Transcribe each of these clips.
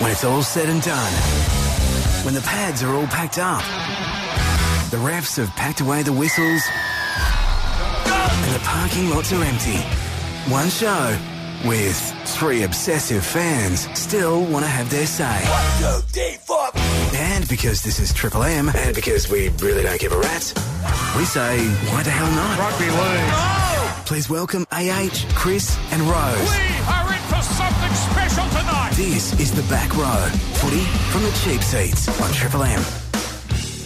When it's all said and done, when the pads are all packed up, the refs have packed away the whistles, and the parking lots are empty. One show with three obsessive fans still want to have their say. And because this is Triple M, and because we really don't give a rat's, we say, why the hell not? Rugby league. Please welcome AH, Chris, and Rose. This is the back row. Footy from the cheap seats on Triple M.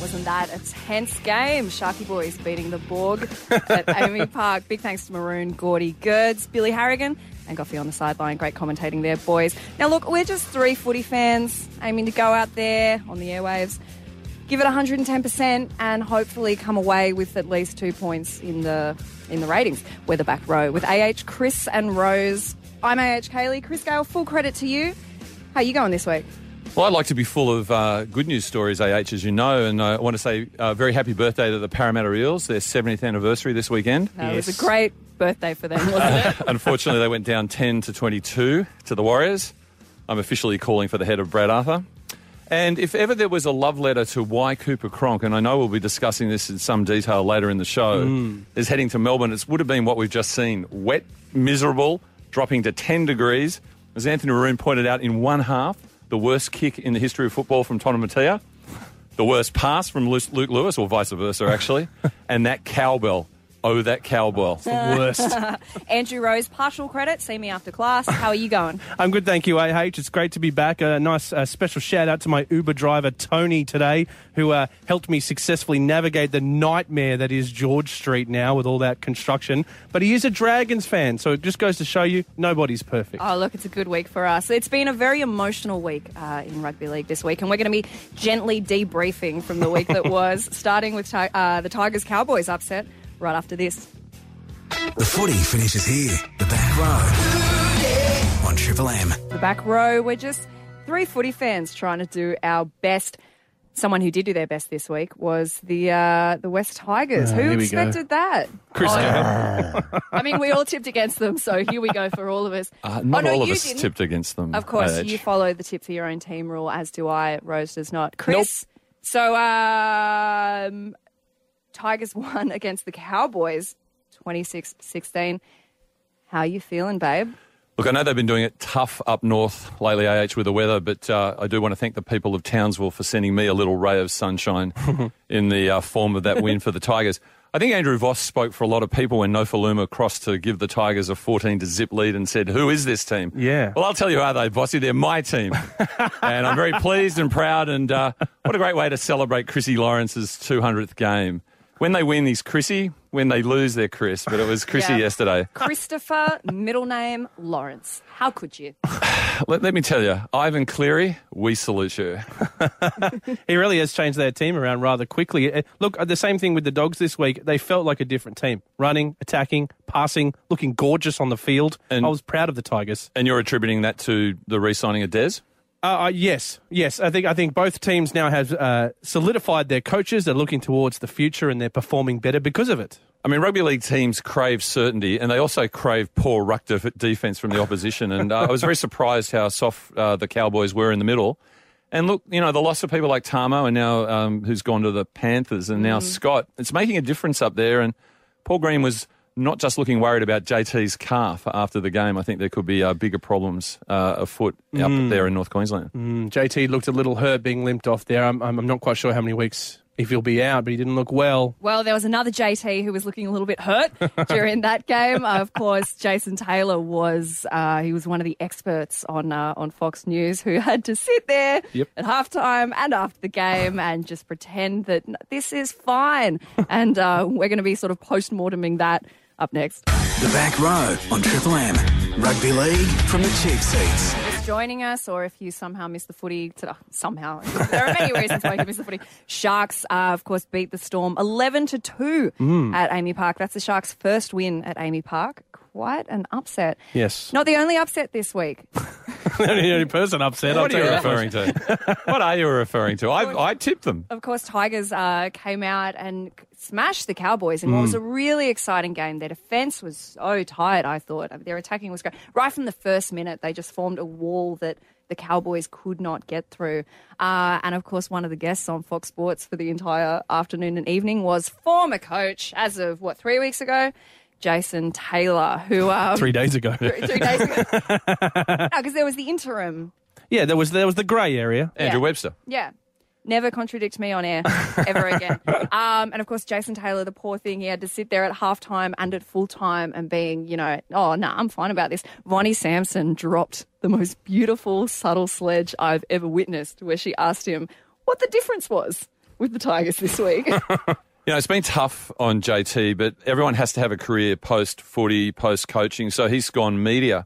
Wasn't that a tense game? Sharky Boys beating the Borg at AAMI Park. Big thanks to Maroon, Gordy Goods, Billy Harrigan, and Goffy on the sideline. Great commentating there, boys. Now, look, we're just three footy fans aiming to go out there on the airwaves, give it 110%, and hopefully come away with at least two points in the in the ratings. We're the back row with AH, Chris, and Rose. I'm AH Cayley. Chris Gale, full credit to you. How are you going this week? Well, I'd like to be full of uh, good news stories, AH, as you know, and I want to say uh, very happy birthday to the Parramatta Eels, their 70th anniversary this weekend. That was a great birthday for them, wasn't it? Unfortunately, they went down 10 to 22 to the Warriors. I'm officially calling for the head of Brad Arthur. And if ever there was a love letter to why Cooper Cronk, and I know we'll be discussing this in some detail later in the show, is heading to Melbourne, it would have been what we've just seen wet, miserable, dropping to 10 degrees. As Anthony Maroon pointed out, in one half, the worst kick in the history of football from Tonomatia, the worst pass from Luke Lewis, or vice versa, actually, and that cowbell. Oh, that cowbell. Worst. Andrew Rose, partial credit. See me after class. How are you going? I'm good, thank you, AH. It's great to be back. A nice uh, special shout out to my Uber driver, Tony, today, who uh, helped me successfully navigate the nightmare that is George Street now with all that construction. But he is a Dragons fan, so it just goes to show you nobody's perfect. Oh, look, it's a good week for us. It's been a very emotional week uh, in rugby league this week, and we're going to be gently debriefing from the week that was, starting with Ti- uh, the Tigers Cowboys upset right after this. The footy finishes here. The back row on Triple M. The back row, we're just three footy fans trying to do our best. Someone who did do their best this week was the uh, the West Tigers. Ah, who here we go. expected that? Chris Oh, I mean, we all tipped against them, so here we go for all of us. Uh, not oh, no, all of us didn't. tipped against them. Of course, you follow the tip for your own team rule, as do I. Rose does not. Chris, so um, Tigers won against the Cowboys 26 16. How you feeling, babe? Look, I know they've been doing it tough up north lately, AH, with the weather, but uh, I do want to thank the people of Townsville for sending me a little ray of sunshine in the uh, form of that win for the Tigers. I think Andrew Voss spoke for a lot of people when Nofoaluma crossed to give the Tigers a 14 to zip lead and said, Who is this team? Yeah. Well, I'll tell you, are they, Bossy? They're my team. and I'm very pleased and proud. And uh, what a great way to celebrate Chrissy Lawrence's 200th game. When they win, he's Chrissy. When they lose, they're Chris. But it was Chrissy Yeah. yesterday. Christopher, middle name Lawrence. How could you? Let, let me tell you, Ivan Cleary, we salute you. He really has changed their team around rather quickly. Uh, Look, uh, the same thing with the Dogs this week. They felt like a different team. Running, attacking, passing, looking gorgeous on the field. And- I was proud of the Tigers. And you're attributing that to the re-signing of Des? Uh, uh, yes, yes. I think I think both teams now have uh, solidified their coaches. They're looking towards the future and they're performing better because of it. I mean, rugby league teams crave certainty, and they also crave poor ruck def- defence from the opposition. And uh, I was very surprised how soft uh, the Cowboys were in the middle. And look, you know, the loss of people like Tamou and now um, who's gone to the Panthers, and now Scott, it's making a difference up there. And Paul Green was not just looking worried about JT's calf after the game. I think there could be uh, bigger problems uh, afoot up there in North Queensland. Mm, JT looked a little hurt being limped off there. I'm, I'm I'm not quite sure how many weeks if he'll be out, but he didn't look well. Well, there was another JT who was looking a little bit hurt during that game. Uh, of course, Jason Taylor was uh, he was one of the experts on uh, on Fox News who had to sit there Yep. at halftime and after the game and just pretend that this is fine. and uh, we're going to be sort of post morteming that up next. The back row on Triple M. Rugby league from the cheap seats. Just joining us, or if you somehow missed the footy, to, somehow there are many reasons why you missed the footy. Sharks, uh, of course, beat the Storm eleven to two at AAMI Park. That's the Sharks' first win at AAMI Park. Quite an upset. Yes. Not the only upset this week. the only person upset. I'll What are you you referring to? what are you referring to? I, I tipped them. Of course, Tigers uh, came out and smashed the Cowboys in what was a really exciting game. Their defense was so tight, I thought. Their attacking was great. Right from the first minute, they just formed a wall that the the Cowboys could not get through. Uh, and of course, one of the guests on Fox Sports for the entire afternoon and evening was former coach, as of what, three weeks ago? Jason Taylor, who um, Three days ago. three days ago, because there was the interim yeah, there was there was the grey area. Andrew Yeah. Webster. yeah. Never contradict me on air ever again. Um, and of course, Jason Taylor, the poor thing, he had to sit there at halftime and at full time and being, you know, oh, no, I'm fine about this. Vonny Sampson dropped the most beautiful, subtle sledge I've ever witnessed, where she asked him what the difference was with the Tigers this week. You know, it's been tough on JT, but everyone has to have a career post footy, post coaching. So he's gone media.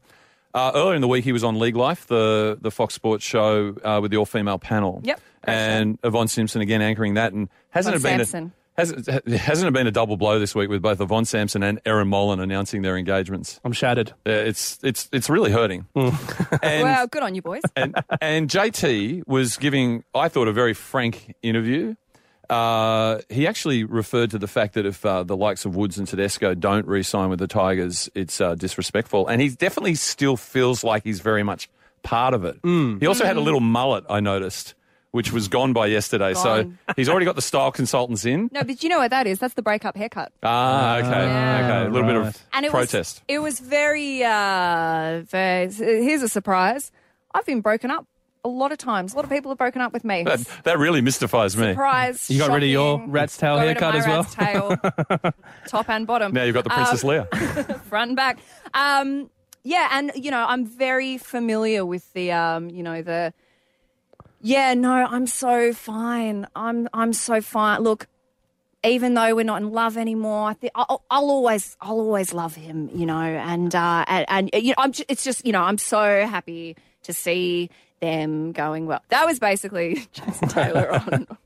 Uh, earlier in the week, he was on League Life, the, the Fox Sports show uh, with the all female panel. Yep, great And Yvonne Simpson again anchoring that. And hasn't Yvonne it been Sampson. a, hasn't, hasn't it been a double blow this week with both Yvonne Sampson and Erin Molan announcing their engagements? I'm shattered. Uh, it's it's it's really hurting. Mm. and, well, good on you, boys. and and JT was giving, I thought, a very frank interview. Uh, he actually referred to the fact that if uh, the likes of Woods and Tedesco don't re-sign with the Tigers, it's uh, disrespectful. And he definitely still feels like he's very much part of it. He also had a little mullet, I noticed, which was gone by yesterday. Gone. So he's already got the style consultants in. No, but you know what that is? That's the breakup haircut. Ah, okay, Yeah. okay, a little bit of And it protest. was it was very uh very, here's a surprise. I've been broken up a lot of times. A lot of people have broken up with me. that, that really mystifies me. Surprise. You got rid of your rat's tail Got rid of haircut my as well? rat's tail. Top and bottom. Now you've got the Princess Um, Leia. front and back. Um, yeah, and you know, I'm very familiar with the, um, you know, the. Yeah, no, I'm so fine. I'm I'm so fine. Look, even though we're not in love anymore, I think I'll, I'll always I'll always love him. You know, and uh, and, and you know, I'm. ju- It's just you know, I'm so happy to see them going well. That was basically Jason Taylor on. on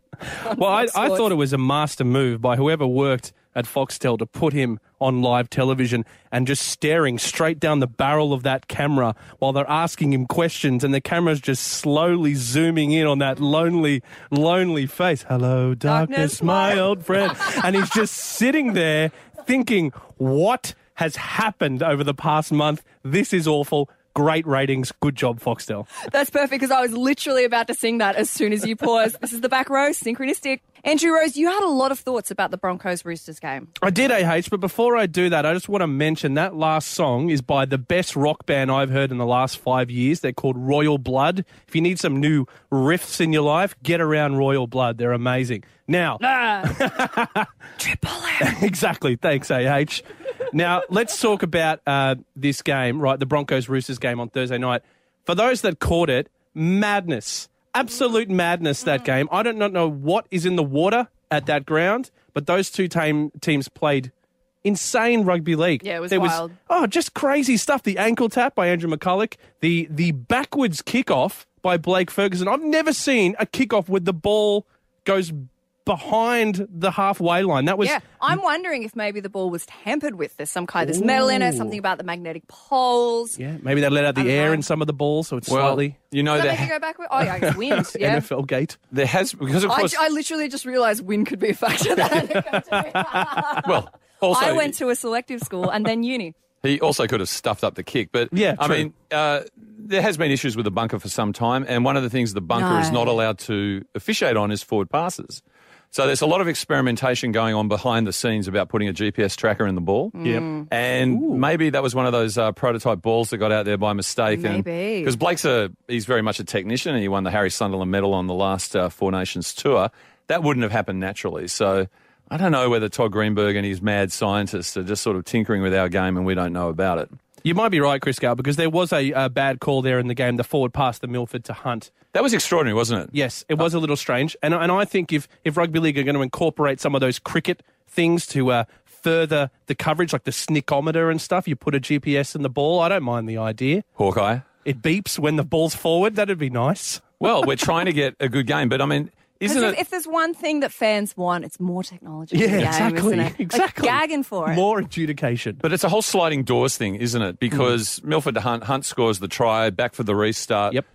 Well, I, I thought it was a master move by whoever worked at Foxtel to put him on live television and just staring straight down the barrel of that camera while they're asking him questions and the camera's just slowly zooming in on that lonely, lonely face. Hello, darkness, Darkness, my- old friend. and he's just sitting there thinking, what has happened over the past month? This is awful. Great ratings. Good job, Foxtel. That's perfect because I was literally about to sing that as soon as you paused. this is the back row, synchronistic. Andrew Rose, you had a lot of thoughts about the Broncos Roosters game. I did, AH, but before I do that, I just want to mention that last song is by the best rock band I've heard in the last five years. They're called Royal Blood. If you need some new riffs in your life, get around Royal Blood. They're amazing. Now, Triple M. exactly. Thanks, AH. Now, let's talk about uh, this game, right? The Broncos Roosters game on Thursday night. For those that caught it, madness. Absolute madness that mm. game. I don't not know what is in the water at that ground, but those two team, teams played insane rugby league. Yeah, it was there wild. Was, oh, just crazy stuff. The ankle tap by Andrew McCullough, the the backwards kickoff by Blake Ferguson. I've never seen a kickoff where the ball goes behind the halfway line. That was Yeah, I'm wondering if maybe the ball was tampered with. There's some kind, there's metal in it, something about the magnetic poles. Yeah, maybe they let out the don't air know. in some of the balls, so it's Well, slightly you know Does that there, make it go backward? Oh, yeah, it's wind. Yeah. NFL gate. there has because of I, course I literally just realised wind could be a factor. That well also I went to a selective school and then uni. He also could have stuffed up the kick, but Yeah, I true. mean, uh, there has been issues with the bunker for some time, and one of the things the bunker is not allowed to officiate on is forward passes. So there's a lot of experimentation going on behind the scenes about putting a GPS tracker in the ball. Yep. And maybe that was one of those uh, prototype balls that got out there by mistake. Maybe. Because Blake's a he's very much a technician, and he won the Harry Sunderland Medal on the last uh, Four Nations tour. That wouldn't have happened naturally. So I don't know whether Todd Greenberg and his mad scientists are just sort of tinkering with our game, and we don't know about it. You might be right, Chris Gale, because there was a, a bad call there in the game, the forward pass to Milford to Hunt. That was extraordinary, wasn't it? Yes, it was a little strange, and and I think if if rugby league are going to incorporate some of those cricket things to uh, further the coverage, like the snickometer and stuff, you put a GPS in the ball. I don't mind the idea. Hawkeye. It beeps when the ball's forward. That'd be nice. Well, we're trying to get a good game, but I mean, isn't Because it? if, if there's one thing that fans want, it's more technology. Yeah, game, exactly, Isn't it? Like, exactly. gagging for it. More adjudication. But it's a whole sliding doors thing, isn't it? Because Milford to Hunt, Hunt scores the try, back for the restart. Yep.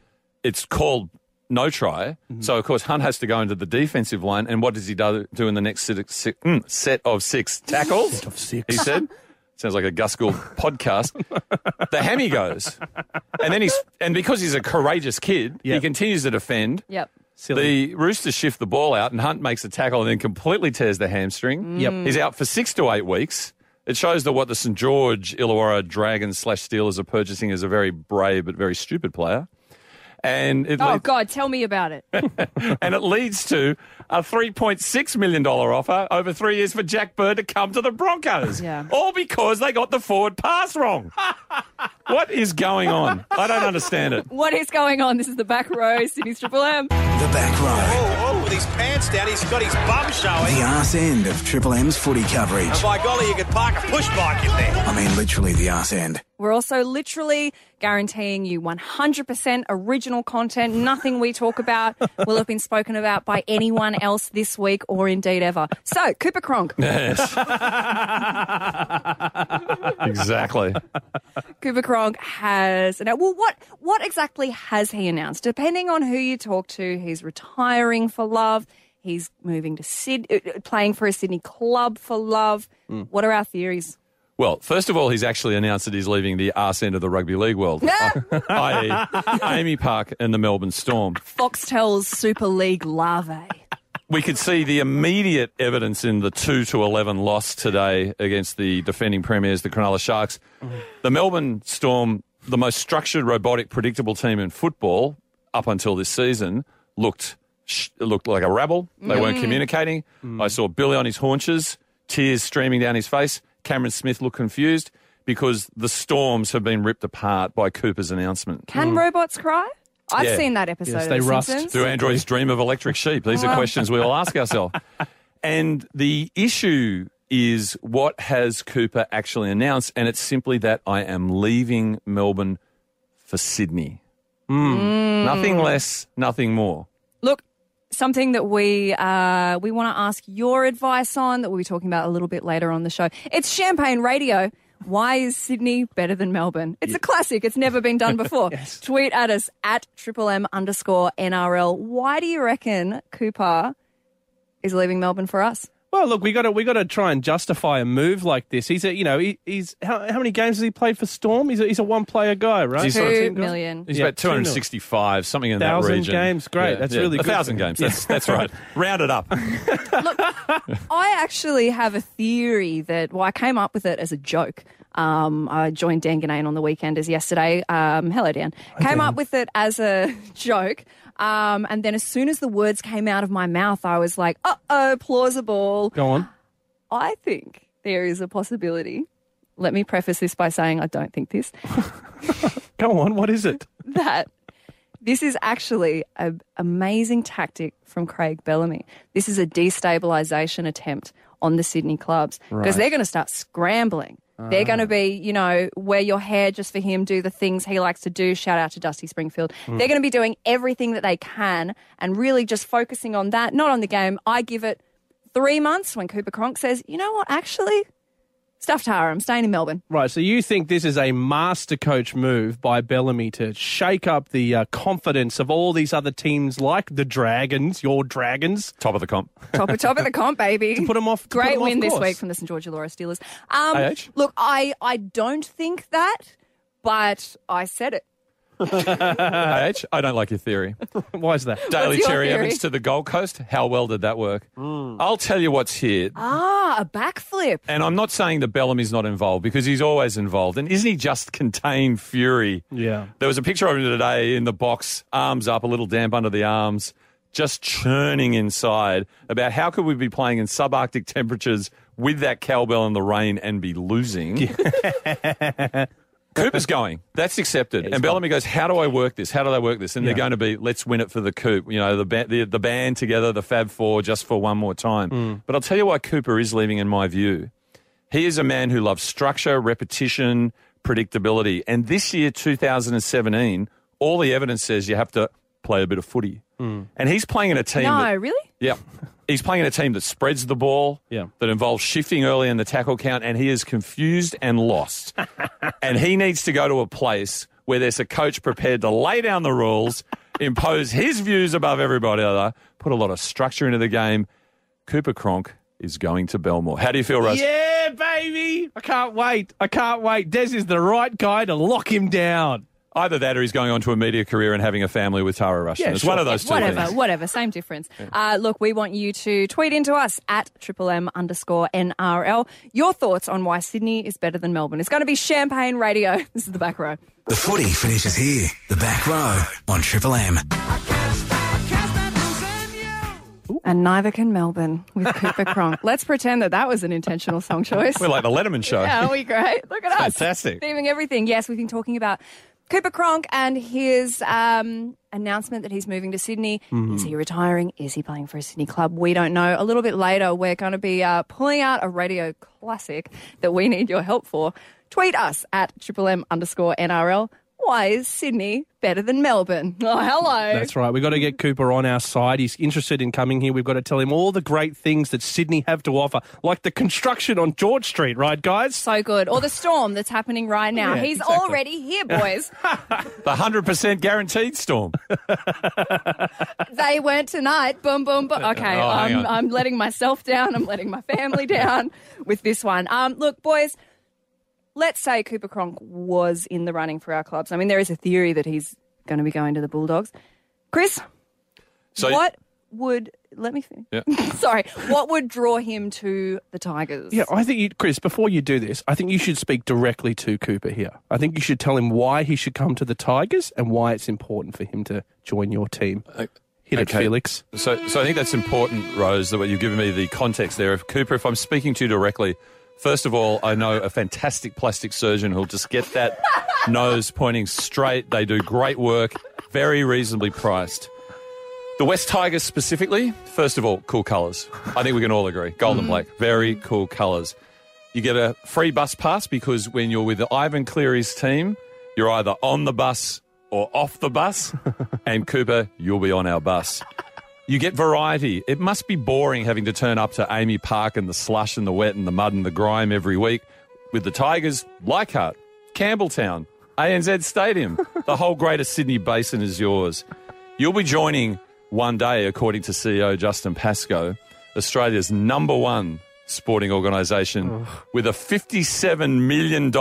It's called no try. So, of course, Hunt has to go into the defensive line. And what does he do, do in the next six, six, mm, set of six tackles? of six. He said. Sounds like a Gus Gould podcast. The hammy goes, and then he's and because he's a courageous kid, he continues to defend. Yep. Silly. The Roosters shift the ball out, and Hunt makes a tackle and then completely tears the hamstring. Mm. Yep. He's out for six to eight weeks. It shows that what the St George Illawarra Dragons slash Steelers are purchasing is a very brave but very stupid player. And it, Oh leads, God, tell me about it. and it leads to a $3.6 million offer over three years for Jack Bird to come to the Broncos. Yeah. All because they got the forward pass wrong. what is going on? I don't understand it. what is going on? This is the back row, Sydney's Triple M. The back row. Oh, oh, with his pants down, he's got his bum showing. The arse end of Triple M's footy coverage. And by golly, you could park a push bike in there. I mean, literally the arse end. We're also literally guaranteeing you 100% original content. Nothing we talk about will have been spoken about by anyone else this week or indeed ever. So, Cooper Cronk. Yes. exactly. Cooper Cronk has now. Well, what what exactly has he announced? Depending on who you talk to, he's retiring for love. He's moving to Syd, uh, playing for a Sydney club for love. What are our theories? Well, first of all, he's actually announced that he's leaving the arse end of the rugby league world, i.e., AAMI Park and the Melbourne Storm. Foxtel's Super League larvae. We could see the immediate evidence in the 2 to 11 loss today against the defending premiers, the Cronulla Sharks. The Melbourne Storm, the most structured, robotic, predictable team in football up until this season, looked sh- looked like a rabble. They weren't mm. communicating. I saw Billy on his haunches, tears streaming down his face. Cameron Smith look confused because the Storms have been ripped apart by Cooper's announcement. Can hmm. robots cry? I've Yeah. seen that episode. Yes, they The rust. Simpsons. Do androids dream of electric sheep? These are questions we all ask ourselves. And the issue is what has Cooper actually announced? And it's simply that I am leaving Melbourne for Sydney. Hmm. Nothing less, nothing more. Something that we uh, we want to ask your advice on that we'll be talking about a little bit later on the show. It's Champagne Radio. Why is Sydney better than Melbourne? It's a classic. It's never been done before. Tweet at us at triple M underscore NRL. Why do you reckon Cooper is leaving Melbourne for us? Well, look, we got to we got to try and justify a move like this. He's a you know he, he's how, how many games has he played for Storm? He's a, he's a one player guy, right? He's sort of Two team guy? million. He's Yeah, about 265, something in Thousand that region. games, great. That's really a good thousand for him. games. That's that's right. Round it up. Look I actually have a theory that, well, I came up with it as a joke. Um, I joined Dan Ginnane on the weekend as yesterday. Um, hello, Dan. Came up with it as a joke. Um, and then as soon as the words came out of my mouth, I was like, uh oh, plausible. Go on. I think there is a possibility. Let me preface this by saying I don't think this. Go on. What is it? that this is actually an amazing tactic from Craig Bellamy. This is a destabilisation attempt on the Sydney clubs because they're going to start scrambling. They're going to um, be, you know, wear your hair just for him, do the things he likes to do. Shout out to Dusty Springfield. Hmm. They're going to be doing everything that they can and really just focusing on that, not on the game. I give it three months when Cooper Cronk says, you know what, actually, stuff Tara, I'm staying in Melbourne. Right. So you think this is a master coach move by Bellamy to shake up the uh, confidence of all these other teams like the Dragons, your Dragons, Top of the comp. top of top of the comp, baby. put 'em off- to put Great 'em off Great win this week from the St George Illawarra Steelers. Um, AH? look, I I don't think that, but I said it. AH, I don't like your theory. Why is that? Daly your Cherry theory? Evans to the Gold Coast. How well did that work? I'll tell you what's here. Ah, a backflip. And I'm not saying that Bellamy's not involved because he's always involved. And isn't he just contained fury? Yeah. There was a picture of him today in the box, arms up, a little damp under the arms, just churning inside about how could we be playing in subarctic temperatures with that cowbell in the rain and be losing. Cooper's going. That's accepted. and Bellamy goes, How do I work this? How do they work this? And they're going to be, let's win it for the Coop. You know, the, ba- the, the band together, the Fab Four, just for one more time. Hmm. But I'll tell you why Cooper is leaving, in my view. He is a man who loves structure, repetition, predictability. And this year, 2017, all the evidence says you have to play a bit of footy. Hmm. And he's playing in a team. No, that- really? yeah. He's playing in a team that spreads the ball, Yeah. that involves shifting early in the tackle count, and he is confused and lost. and he needs to go to a place where there's a coach prepared to lay down the rules, impose his views above everybody other, put a lot of structure into the game. Cooper Cronk is going to Belmore. How do you feel, Russ? Yeah, baby. I can't wait. I can't wait. Des is the right guy to lock him down. Either that or he's going on to a media career and having a family with Tara Rushton. Yeah, it's sure. one of those two whatever, things. whatever, same difference. Uh, look, we want you to tweet into us at triple M underscore NRL your thoughts on why Sydney is better than Melbourne. It's going to be champagne radio. This is the back row. The footy finishes here. The back row on Triple M. And neither can Melbourne with Cooper Cronk. Let's pretend that that was an intentional song choice. We're like the Letterman show. Yeah, aren't we great? Look at us. Fantastic. Theming everything. Yes, we've been talking about Cooper Cronk and his um, announcement that he's moving to Sydney. Is he retiring? Is he playing for a Sydney club? We don't know. A little bit later, we're going to be uh, pulling out a radio classic that we need your help for. Tweet us at triple M underscore NRL. Why is Sydney better than Melbourne? Oh, hello. That's right. We've got to get Cooper on our side. He's interested in coming here. We've got to tell him all the great things that Sydney have to offer, like the construction on George Street, right, guys? so good. Or the storm that's happening right now. Yeah, He's exactly. already here, boys. The 100% guaranteed storm. they weren't tonight. Boom, boom, boom. Okay, Oh, I'm. I'm letting myself down. I'm letting my family down with this one. Um, look, boys, let's say Cooper Cronk was in the running for our clubs. I mean, there is a theory that he's going to be going to the Bulldogs. Chris, So what would let me finish? Yeah. Sorry, what would draw him to the Tigers? Yeah, I think you, Chris, before you do this, I think you should speak directly to Cooper here. I think you should tell him why he should come to the Tigers and why it's important for him to join your team. Uh, Hit it. Felix. So, so I think that's important, Rose, that you've given me the context there. If Cooper, if I'm speaking to you directly, first of all, I know a fantastic plastic surgeon who'll just get that nose pointing straight. They do great work, very reasonably priced. The West Tigers specifically, first of all, cool colours. I think we can all agree. Gold and mm. black, very cool colours. You get a free bus pass because when you're with Ivan Cleary's team, you're either on the bus or off the bus. and Cooper, you'll be on our bus. You get variety. It must be boring having to turn up to AAMI Park and the slush and the wet and the mud and the grime every week. With the Tigers, Leichhardt, Campbelltown, ANZ Stadium, the whole greater Sydney Basin is yours. You'll be joining one day, according to CEO Justin Pascoe, Australia's number one sporting organisation with a $57 million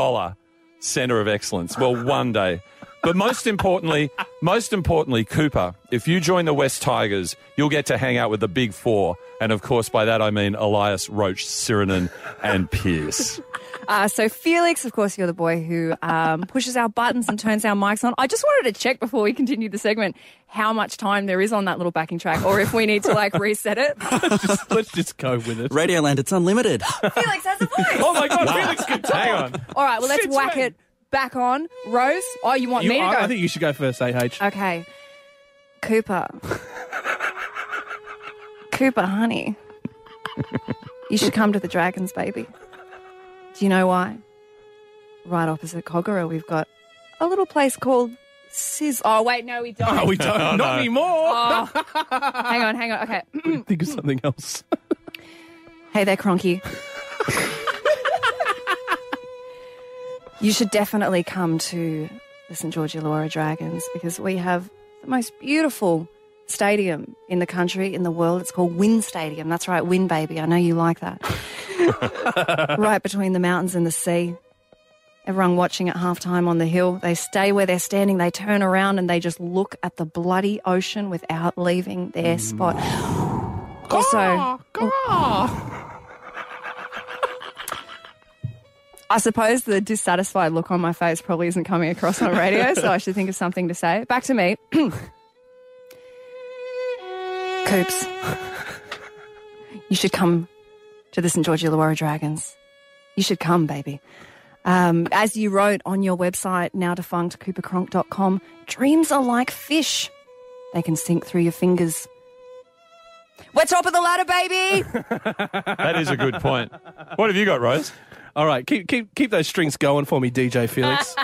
centre of excellence. Well, one day. But most importantly, most importantly, Cooper, if you join the West Tigers, you'll get to hang out with the big four. And of course, by that I mean Elias, Roach, Sironen, and Pearce. Uh, so Felix, of course, you're the boy who um, pushes our buttons and turns our mics on. I just wanted to check before we continue the segment how much time there is on that little backing track, or if we need to like reset it. just, let's just go with it. Radioland, it's unlimited. Felix has a voice. Oh my God, Felix can Hang on. All right, well, let's Since whack when? it back on. Rose, oh, you want You- me to I, go? I think you should go first, AH. Okay. Cooper. Cooper, honey. You should come to the Dragons, baby. Do you know why? Right opposite Kogarah, we've got a little place called Sizz. Oh, wait, no, we don't. Oh, we don't. Not anymore. Oh. hang on, hang on. Okay. Think of something else. Hey there, Cronky. You should definitely come to the St George Illawarra Dragons because we have the most beautiful stadium in the country, in the world. It's called Win Stadium. That's right, Win, baby. I know you like that. right between the mountains and the sea. Everyone watching at halftime on the hill, they stay where they're standing, they turn around and they just look at the bloody ocean without leaving their spot. Mm. Also, oh, I suppose the dissatisfied look on my face probably isn't coming across on radio, so I should think of something to say. Back to me. Coops, you should come to the St George Illawarra Dragons. You should come, baby. Um, as you wrote on your website, now defunct coopercronk.com, dreams are like fish. They can sink through your fingers. We're top of the ladder, baby! That is a good point. What have you got, Rose? All right, keep keep keep those strings going for me, DJ Felix.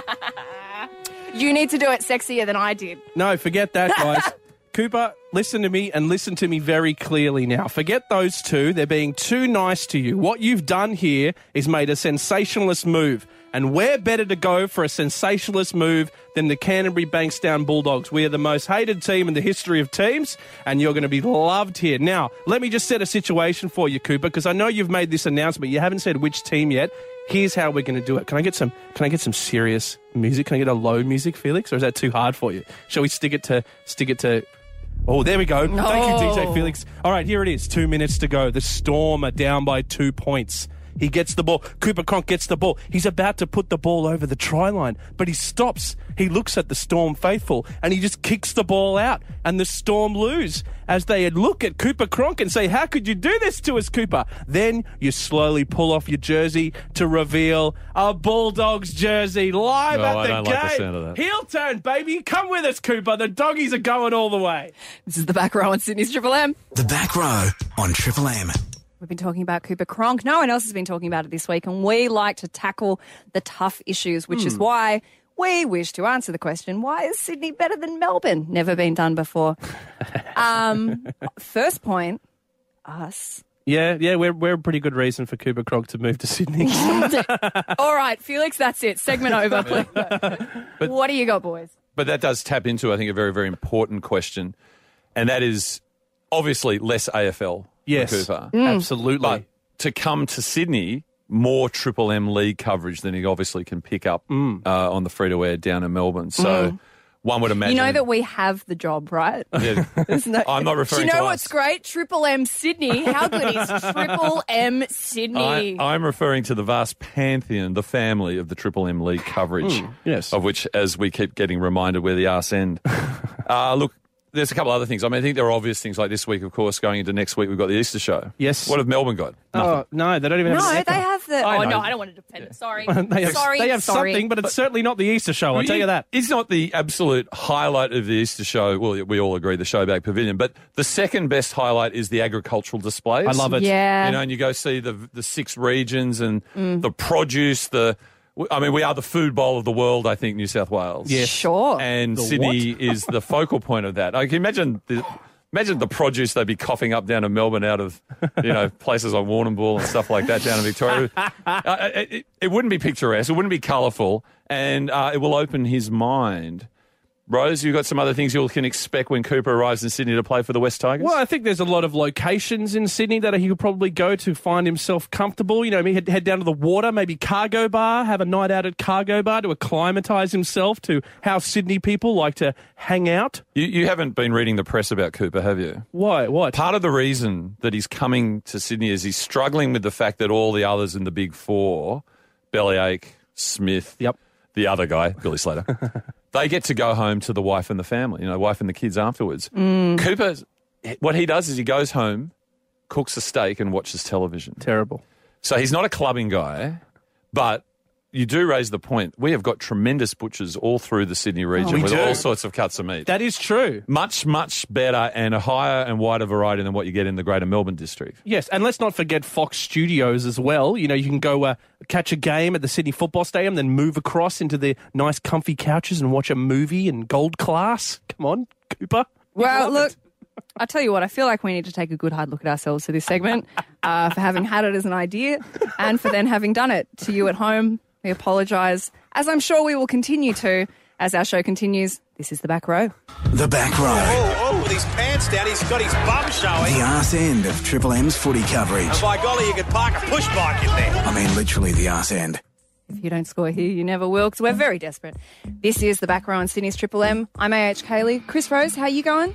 you need to do it sexier than I did. no, forget that, guys. Cooper, listen to me and listen to me very clearly now. Forget those two. They're being too nice to you. What you've done here is made a sensationalist move. And where better to go for a sensationalist move than the Canterbury Bankstown Bulldogs? We are the most hated team in the history of teams, and you're going to be loved here. Now, let me just set a situation for you, Cooper, because I know you've made this announcement. You haven't said which team yet. Here's how we're going to do it. Can I get some? Can I get some serious music? Can I get a low music, Felix, or is that too hard for you? Shall we stick it to stick it to? Oh, there we go. Thank you, DJ Felix. All right, here it is. Two minutes to go. The Storm are down by two points. He gets the ball. Cooper Cronk gets the ball. He's about to put the ball over the try line, but he stops. He looks at the Storm faithful and he just kicks the ball out, and the Storm lose as they look at Cooper Cronk and say, How could you do this to us, Cooper? Then you slowly pull off your jersey to reveal a Bulldogs jersey live No, at I the don't game. like the sound of that. Heel turn, baby. Come with us, Cooper. The doggies are going all the way. This is the back row on Sydney's Triple M. The back row on Triple M. We've been talking about Cooper Cronk. No one else has been talking about it this week, and we like to tackle the tough issues, which is why we wish to answer the question why is Sydney better than Melbourne? Never been done before. um, first point us. Yeah, yeah, we're, we're a pretty good reason for Cooper Cronk to move to Sydney. All right, Felix, that's it. Segment over, please. what do you got, boys? But that does tap into, I think, a very, very important question, and that is obviously less AFL yes, for Cooper. absolutely. But to come to Sydney, more Triple M league coverage than he obviously can pick up Mm. uh, on the free to air down in Melbourne. So one would imagine. You know that we have the job, right? Yeah. There's no- I'm not referring Do you know what's us. great? Triple M Sydney. How good is Triple M Sydney? I, I'm referring to the vast pantheon, the family of the Triple M League coverage. Hmm, yes. Of which, as we keep getting reminded, we're the arse end. uh, look, there's a couple other things. I mean, I think there are obvious things like this week, of course, going into next week, we've got the Easter show. Yes. What have Melbourne got? Oh, no, they don't even have no, they echo. have the. I oh know. no, I don't want to defend it. Sorry, They have, sorry, they have sorry. something, but it's certainly not the Easter show, I'll tell you that. It's not the absolute highlight of the Easter show. Well, we all agree the Showbag Pavilion, but the second best highlight is the agricultural displays. I love it. Yeah. You know, and you go see the the six regions and Mm. the produce. The I mean, we are the food bowl of the world. I think New South Wales. Yes. Sure. and The Sydney is the focal point of that. I can imagine the. Imagine the produce they'd be coughing up down in Melbourne out of, you know, places like Warrnambool and stuff like that down in Victoria. uh, it, it, it wouldn't be picturesque. It wouldn't be colourful, and uh, it will open his mind. Rose, you've got some other things you all can expect when Cooper arrives in Sydney to play for the West Tigers. Well, I think there's a lot of locations in Sydney that he could probably go to find himself comfortable. You know, maybe head, head down to the water, maybe Cargo Bar, have a night out at Cargo Bar to acclimatise himself to how Sydney people like to hang out. You, you haven't been reading the press about Cooper, have you? Why? What? Part of the reason that he's coming to Sydney is he's struggling with the fact that all the others in the big four, Bellyache, Smith, Yep. the other guy, Billy Slater, they get to go home to the wife and the family, you know, wife and the kids afterwards. Mm. Cooper, what he does is he goes home, cooks a steak, and watches television. Terrible. So he's not a clubbing guy, but you do raise the point. We have got tremendous butchers all through the Sydney region we with do. all sorts of cuts of meat. That is true. much, much better and a higher and wider variety than what you get in the greater Melbourne district. Yes, and let's not forget Fox Studios as well. You know, you can go uh, catch a game at the Sydney Football Stadium, then move across into the nice, comfy couches and watch a movie in gold class. Come on, Cooper. Well, love look, it. I tell you what, I feel like we need to take a good hard look at ourselves for this segment, uh, for having had it as an idea, and for then having done it. To you at home, we apologise, as I'm sure we will continue to as our show continues. This is the back row. The back row. Oh, oh, with his pants down, he's got his bum showing. The arse end of Triple M's footy coverage. And by golly, you could park a push bike in there. I mean, literally the arse end. If you don't score here, you never will, because we're very desperate. This is the back row on Sydney's Triple M. I'm AH Cayley. Chris Rose, how you going?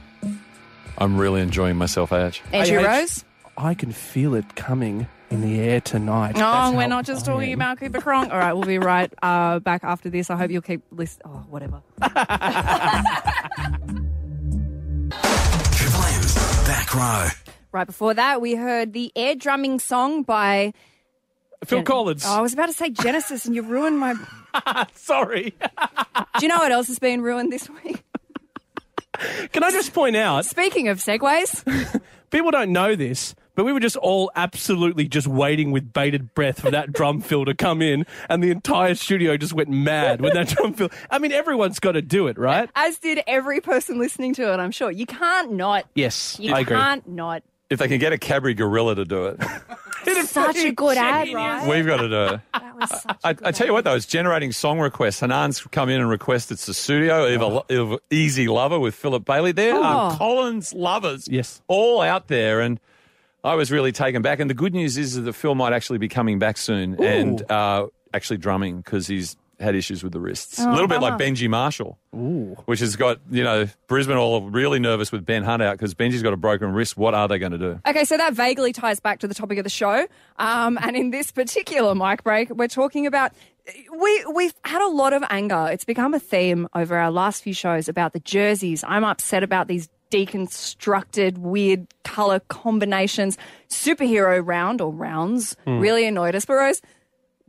I'm really enjoying myself, AH. Andrew AH. Rose? I can feel it coming in the air tonight. No, That's we're how not just I talking am. about Cooper Cronk. All right, we'll be right uh, back after this. I hope you'll keep listening. Oh, whatever. Triple M's back row. Right before that, we heard the air drumming song by. Phil Collins. Oh, I was about to say Genesis, and you ruined my. Sorry. Do you know what else has been ruined this week? Can I just point out, Speaking of segues, people don't know this, But we were just all absolutely just waiting with bated breath for that drum fill to come in, and the entire studio just went mad when that drum fill. I mean, everyone's got to do it, right? As did every person listening to it, I'm sure. You can't not. Yes, You I agree. can't not. If they can get a Cadbury Gorilla to do it, It is Such a good ad, right? we've got to do it. That was such I, I tell you what, though, it's generating song requests. Hanan's come in and requested Sussudio, Eva, Eva, Easy Lover with Philip Bailey. There are um, Oh. Collins lovers Yes. all out there. And I was really taken back. And the good news is that the Phil might actually be coming back soon and uh, actually drumming because he's had issues with the wrists. a little bit like. Benji Marshall, which has got, you know, Brisbane all really nervous with Ben Hunt out because Benji's got a broken wrist. What are they going to do? Okay, so that vaguely ties back to the topic of the show. Um, and in this particular mic break, we're talking about we we've had a lot of anger. It's become a theme over our last few shows about the jerseys. I'm upset about these deconstructed, weird color combinations. Superhero round or rounds really annoyed us. But Rose,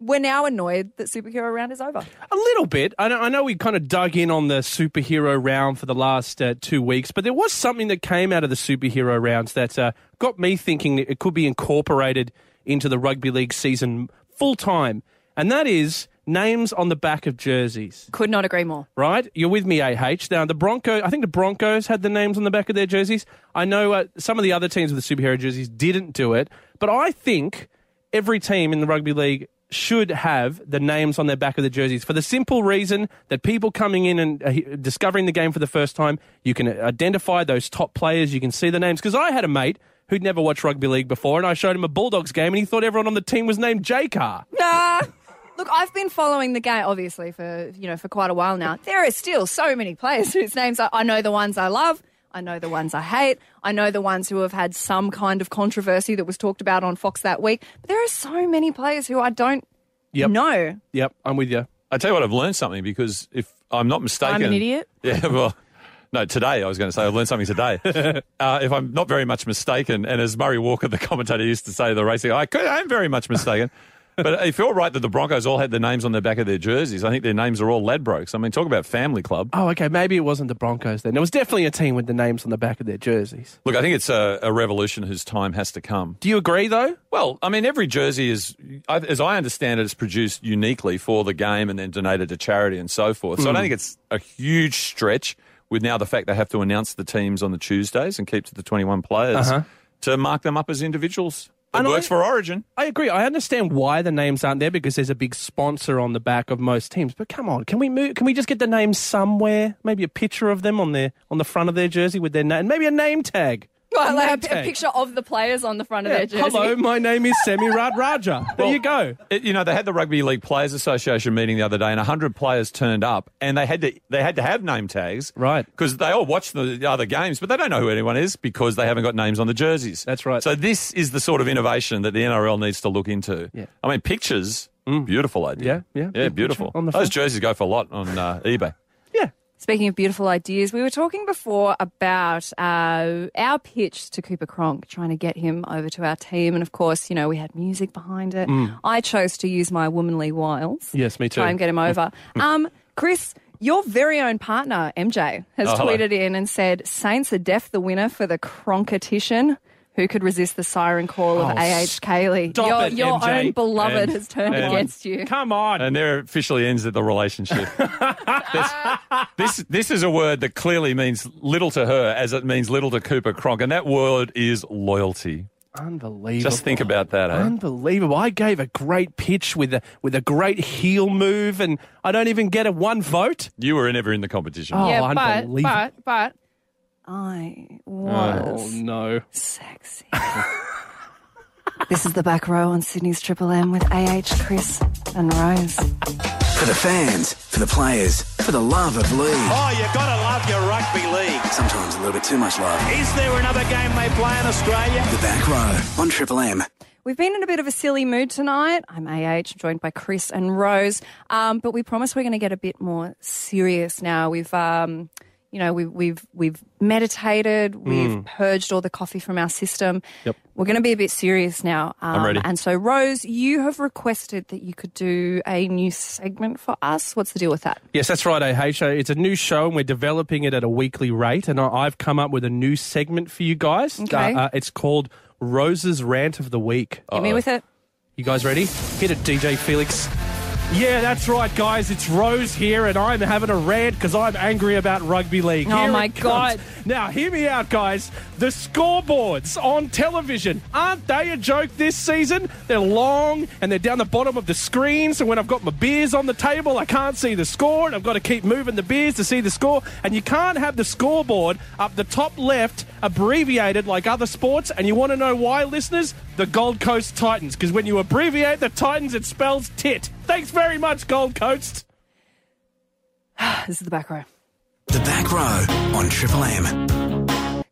we're now annoyed that superhero round is over. A little bit. I know, I know we kind of dug in on the superhero round for the last uh, two weeks, but there was something that came out of the superhero rounds that uh, got me thinking that it could be incorporated into the rugby league season full time, and that is names on the back of jerseys. Could not agree more. Right, you're with me, AH. Now the Broncos, I think the Broncos had the names on the back of their jerseys. I know uh, some of the other teams with the superhero jerseys didn't do it, but I think every team in the rugby league should have the names on their back of the jerseys for the simple reason that people coming in and uh, discovering the game for the first time, you can identify those top players, you can see the names. Because I had a mate who'd never watched rugby league before, and I showed him a Bulldogs game, and he thought everyone on the team was named J Car. Nah. Look, I've been following the game obviously for you know for quite a while now. There are still so many players whose names I, I know the ones I love. I know the ones I hate. I know the ones who have had some kind of controversy that was talked about on Fox that week. But there are so many players who I don't Yep. know. Yep, I'm with you. I tell you what, I've learned something because if I'm not mistaken, I'm an idiot. Yeah, well, no, today I was going to say I've learned something today. uh, if I'm not very much mistaken, and as Murray Walker, the commentator, used to say, the racing, I, could, I am very much mistaken. But if you're right that the Broncos all had the names on the back of their jerseys, I think their names are all Ladbrokes. I mean, talk about family club. Oh, okay. Maybe it wasn't the Broncos then. There was definitely a team with the names on the back of their jerseys. Look, I think it's a, a revolution whose time has to come. Do you agree, though? Well, I mean, every jersey is, as I understand it, is produced uniquely for the game and then donated to charity and so forth. So I hmm. don't think it's a huge stretch with now the fact they have to announce the teams on the Tuesdays and keep to the 21 players uh-huh. to mark them up as individuals. It And I- works for Origin. I agree. I understand why the names aren't there because there's a big sponsor on the back of most teams. But come on, can we move? Can we just get the names somewhere? Maybe a picture of them on their on the front of their jersey with their name, and maybe a name tag. Well, like a, a picture of the players on the front of their jersey. Hello, my name is Semi Radradra. There you go. It, you know, they had the Rugby League Players Association meeting the other day, and 100 players turned up, and they had to they had to have name tags, Right. Because they all watch the other games, but they don't know who anyone is because they haven't got names on the jerseys. That's right. So this is the sort of innovation that the NRL needs to look into. Yeah. I mean, pictures, beautiful idea. Yeah, yeah, yeah, beautiful. on the Those jerseys go for a lot on uh, eBay. Speaking of beautiful ideas, we were talking before about uh, our pitch to Cooper Cronk, trying to get him over to our team. And of course, you know, we had music behind it. I chose to use my womanly wiles. Mm. Yes, me too. Try and get him over. um, Chris, your very own partner, MJ, has Oh, hello. tweeted in and said Saints are def the winner for the Cronketition. Who could resist the siren call of Oh, A.H. Cayley? Your, it, your MJ. own beloved And- has turned and- against you. Come on. And there officially ends the relationship. this, this, this is a word that clearly means little to her as it means little to Cooper Cronk, and that word is loyalty. Unbelievable. Just think about that, eh? Unbelievable. I gave a great pitch with a with a great heel move and I don't even get a one vote. You were never in the competition. Oh, yeah, but, but, but, I was. Oh no. Sexy. this is the back row on Sydney's Triple M with AH, Chris, and Rose. For the fans, for the players, for the love of league. Oh, you've got to love your rugby league. Sometimes a little bit too much love. Is there another game they play in Australia? The back row on Triple M. We've been in a bit of a silly mood tonight. I'm AH, joined by Chris and Rose, um, but we promise we're going to get a bit more serious now. We've, um, you know, we've we've we've meditated, we've purged all the coffee from our system. Yep. We're going to be a bit serious now. Um, ready. And so, Rose, you have requested that you could do a new segment for us. What's the deal with that? Yes, that's right, AH. It's a new show and we're developing it at a weekly rate. And I've come up with a new segment for you guys. Okay. Uh, uh, it's called Rose's rant of the week. Hit me with it. You guys ready? Hit it, DJ Felix. Yeah, that's right, guys. It's Rose here, and I'm having a rant because I'm angry about rugby league. Oh, Here my. God. Now, hear me out, guys. The scoreboards on television aren't they a joke this season? They're long and they're down the bottom of the screen. So when I've got my beers on the table, I can't see the score, and I've got to keep moving the beers to see the score. And you can't have the scoreboard up the top left abbreviated like other sports. And you want to know why, listeners? The Gold Coast Titans, because when you abbreviate the Titans, it spells tit. Thanks very much, Gold Coast. This is the back row. The Back Row on Triple M.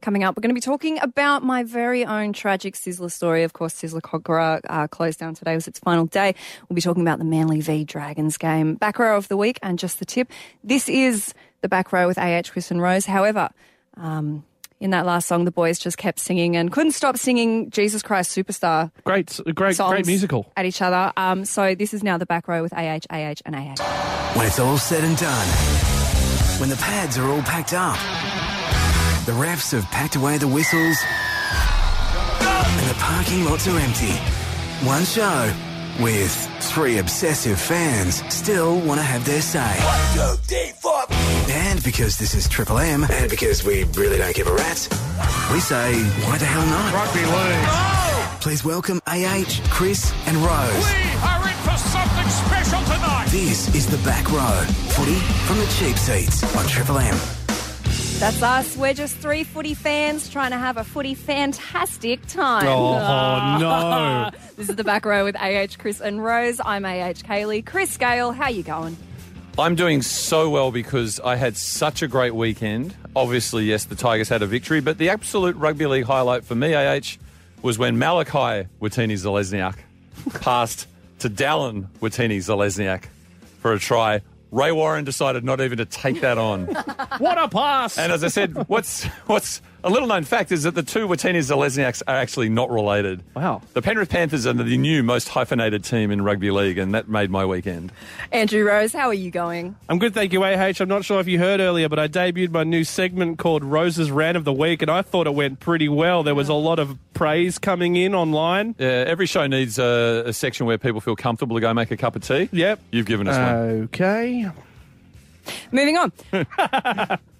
Coming up, we're going to be talking about my very own tragic Sizzler story. Of course, Sizzler Kogarah uh, closed down today. It was its final day. We'll be talking about the Manly v Dragons game. Back row of the week, and just the tip. This is the back row with AH, Chris and Rose. However, um, in that last song, the boys just kept singing and couldn't stop singing Jesus Christ Superstar Great, great, songs great musical. at each other. Um, so this is now the back row with AH, AH, and AH. When it's all said and done, when the pads are all packed up, the refs have packed away the whistles, and the parking lots are empty. One show with three obsessive fans still want to have their say. And because this is Triple M, and because we really don't give a rat's, we say, why the hell not? Rugby league. Please welcome AH, Chris, and Rose. We are in for something special tonight. This is the back row. Footy from the cheap seats on Triple M. That's us. We're just three footy fans trying to have a footy fantastic time. Oh, no. This is the back row with AH, Chris and Rose. I'm AH Cayley. Chris Gale, how you going? I'm doing so well because I had such a great weekend. Obviously, yes, the Tigers had a victory, but the absolute rugby league highlight for me, AH, was when Malachi Watini Zalesniak passed to Dallin Watene-Zelezniak for a try. Ray Warren decided not even to take that on. What a pass! And as I said, what's what's a little known fact is that the two Watene-Zelezniaks are actually not related. Wow. The Penrith Panthers are the new most hyphenated team in rugby league, and that made my weekend. Andrew Rose, how are you going? I'm good, thank you, AH. I'm not sure if you heard earlier, but I debuted my new segment called Rose's Rant of the Week, and I thought it went pretty well. There was a lot of praise coming in online. Yeah, every show needs a, a section where people feel comfortable to go make a cup of tea. Yep. You've given us one. Okay. Moving on.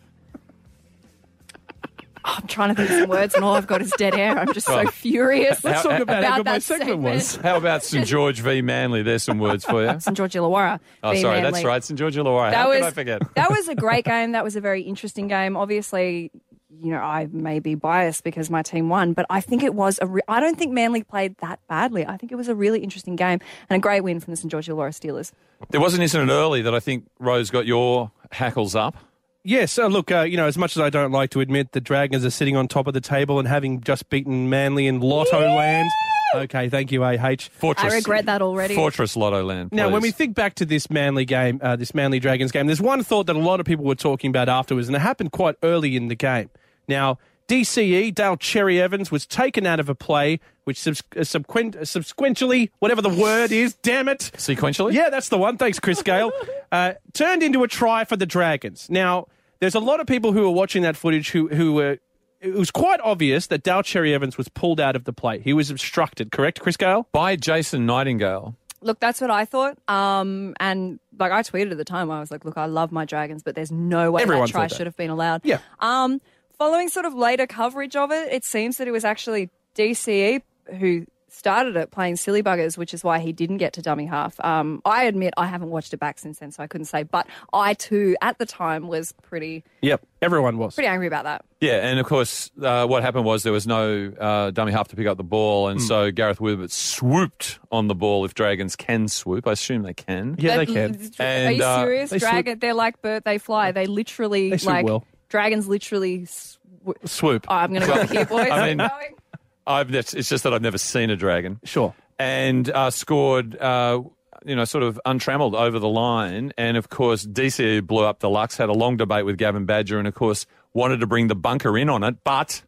I'm trying to think of some words, and all I've got is dead air. I'm just so Oh. furious. Let's talk about how good my segment was. How about St George v Manly? There's some words for you. St George Illawarra. Oh, v sorry, Manly. that's right, St George Illawarra. That How was could I forget? that was a great game. That was a very interesting game. Obviously, you know, I may be biased because my team won, but I think it was a. Re- I don't think Manly played that badly. I think it was a really interesting game and a great win from the St George Illawarra Steelers. There was an incident early that I think Rose got your hackles up. Yes, uh, look, uh, you know, as much as I don't like to admit the Dragons are sitting on top of the table and having just beaten Manly in Lotto Land. Okay, thank you, AH. Fortress. I regret that already. Fortress Lotto Land. Now, when we think back to this Manly game, uh, this Manly Dragons game, there's one thought that a lot of people were talking about afterwards, and it happened quite early in the game. Now, DCE, Dale Cherry Evans, was taken out of a play, which subs- uh, subsequent- uh, subsequently, whatever the word is, damn it. Sequentially? Yeah, that's the one. Thanks, Chris Gale. Uh, turned into a try for the Dragons. Now, there's a lot of people who were watching that footage who, who were. It was quite obvious that Dale Cherry Evans was pulled out of the play. He was obstructed, correct, Chris Gale? By Jason Nightingale. Look, that's what I thought. Um, and like I tweeted at the time, I was like, "Look, I love my Dragons, but there's no way Everyone that try that. should have been allowed." Yeah. Um, following sort of later coverage of it, it seems that it was actually DCE who started it playing silly buggers, which is why he didn't get to dummy half. Um, I admit I haven't watched it back since then, so I couldn't say. But I too, at the time, was pretty Yep, everyone was. pretty angry about that. Yeah, and of course, uh, what happened was there was no uh, dummy half to pick up the ball, and so Gareth Widdop swooped on the ball. If Dragons can swoop, I assume they can. Yeah, they That- can. Are you uh, serious? they Dragon, they're like bird, they fly. They literally They swoop like well. dragons. Literally. Sw- Swoop. oh, I'm going to go here, boys. I I'm mean- going. I've, it's it's just that I've never seen a dragon. Sure. and uh, scored, uh, you know, sort of untrammeled over the line. And of course, DCE blew up the Lux, had a long debate with Gavin Badger, and of course, wanted to bring the bunker in on it. But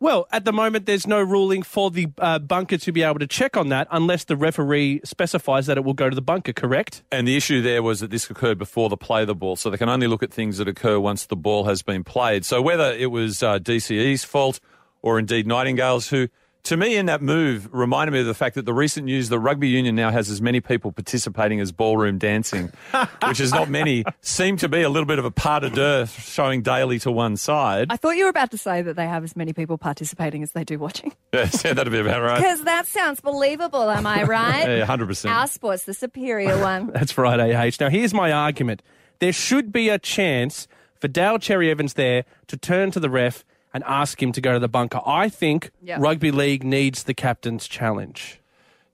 Well, at the moment, there's no ruling for the uh, bunker to be able to check on that unless the referee specifies that it will go to the bunker, correct? and the issue there was that this occurred before the play of the ball, so they can only look at things that occur once the ball has been played. So whether it was uh, DCE's fault or indeed Nightingale's, who to me, in that move, reminded me of the fact that the recent news, the rugby union now has as many people participating as ballroom dancing, which is not many, seemed to be a little bit of a part of dearth showing Daly to one side. I thought you were about to say that they have as many people participating as they do watching. Yes, yeah, that'd be about right. Because that sounds believable, am I right? Yeah, 100%. Our sport's the superior one. That's right, AH. Now, here's my argument. There should be a chance for Dale Cherry Evans there to turn to the ref and ask him to go to the bunker. I think Yep. rugby league needs the captain's challenge.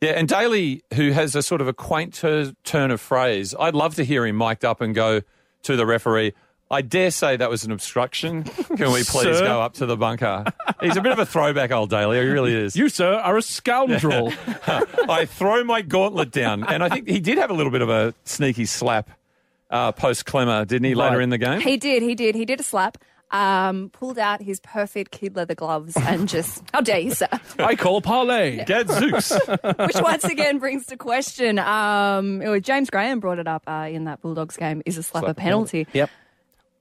Yeah, and Daly, who has a sort of a quaint tur- turn of phrase, I'd love to hear him mic'd up and go to the referee. I dare say that was an obstruction. Can we please go up to the bunker? He's a bit of a throwback, old Daly. He really is. You, sir, are a scoundrel. I throw my gauntlet down, and I think he did have a little bit of a sneaky slap uh, post Clemmer, didn't he? Later Right. in the game. He did, he did. He did a slap, um, pulled out his perfect kid leather gloves and just, how dare you, sir? I call parlay. Gadzooks. Which once again brings to question, um, it was James Graham brought it up uh, in that Bulldogs game, is a slap, a penalty? Yep.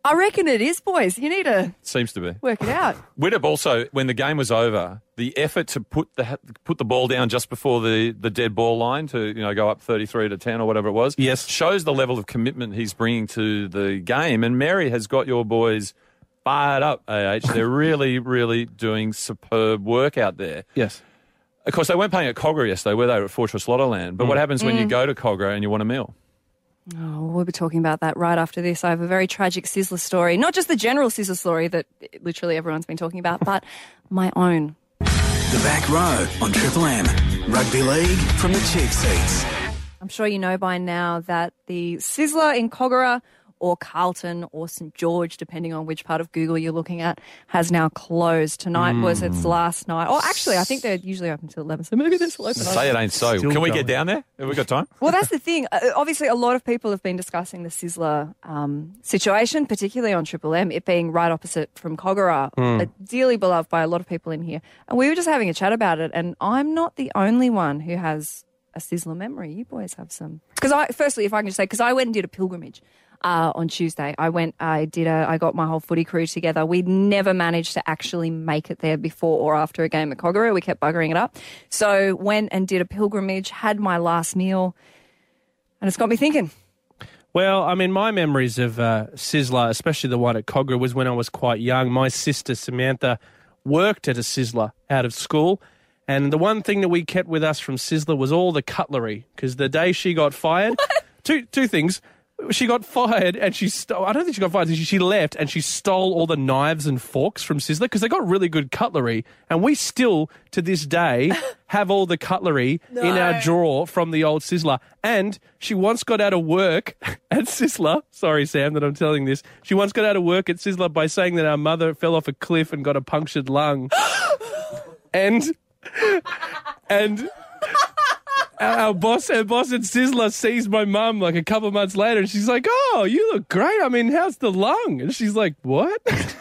I reckon it is, boys. You need to Seems to be. work it out. Widdop also, when the game was over, the effort to put the put the ball down just before the, the dead ball line to you know go up thirty three to ten or whatever it was, Yes. shows the level of commitment he's bringing to the game. And Mary has got your boys fired up. Ah, they're really really doing superb work out there. Yes. Of course, they weren't playing at Kogarah yesterday, were they? At Fortress Lotto Land. But what happens when you go to Kogarah and you want a meal? Oh, we'll be talking about that right after this. I have a very tragic Sizzler story. Not just the general Sizzler story that literally everyone's been talking about, but my own. The back row on Triple M. Rugby League from the cheap seats. I'm sure you know by now that the Sizzler in Kogarah or Carlton or St George, depending on which part of Google you're looking at, has now closed. Tonight was Hmm. its last night. Oh, actually, I think they're usually open till 11, so maybe this will open. Say it ain't so. Still Can we going. get down there? Have we got time? Well, that's the thing. Uh, obviously, a lot of people have been discussing the Sizzler um, situation, particularly on Triple M, it being right opposite from Kogarah, uh, dearly beloved by a lot of people in here. And we were just having a chat about it, and I'm not the only one who has a Sizzler memory. You boys have some. Because I, firstly, if I can just say, because I went and did a pilgrimage. Uh, on Tuesday, I went. I did a. I got my whole footy crew together. We'd never managed to actually make it there before or after a game at Kogarah. We kept buggering it up. So went and did a pilgrimage. Had my last meal. And it's got me thinking. Well, I mean, my memories of uh, Sizzler, especially the one at Kogarah, was when I was quite young. My sister Samantha worked at a Sizzler out of school. And the one thing that we kept with us from Sizzler was all the cutlery. Because the day she got fired, two, two things. She got fired and she stole, I don't think she got fired, she, she left and she stole all the knives and forks from Sizzler because they got really good cutlery. And we still, to this day, have all the cutlery in our drawer from the old Sizzler. And she once got out of work at Sizzler. Sorry, Sam, that I'm telling this. She once got out of work at Sizzler by saying that our mother fell off a cliff and got a punctured lung. and and our our boss, our boss at Sizzler sees my mum like a couple of months later, and she's like, "Oh, you look great. I mean, how's the lung?" And she's like, "What?"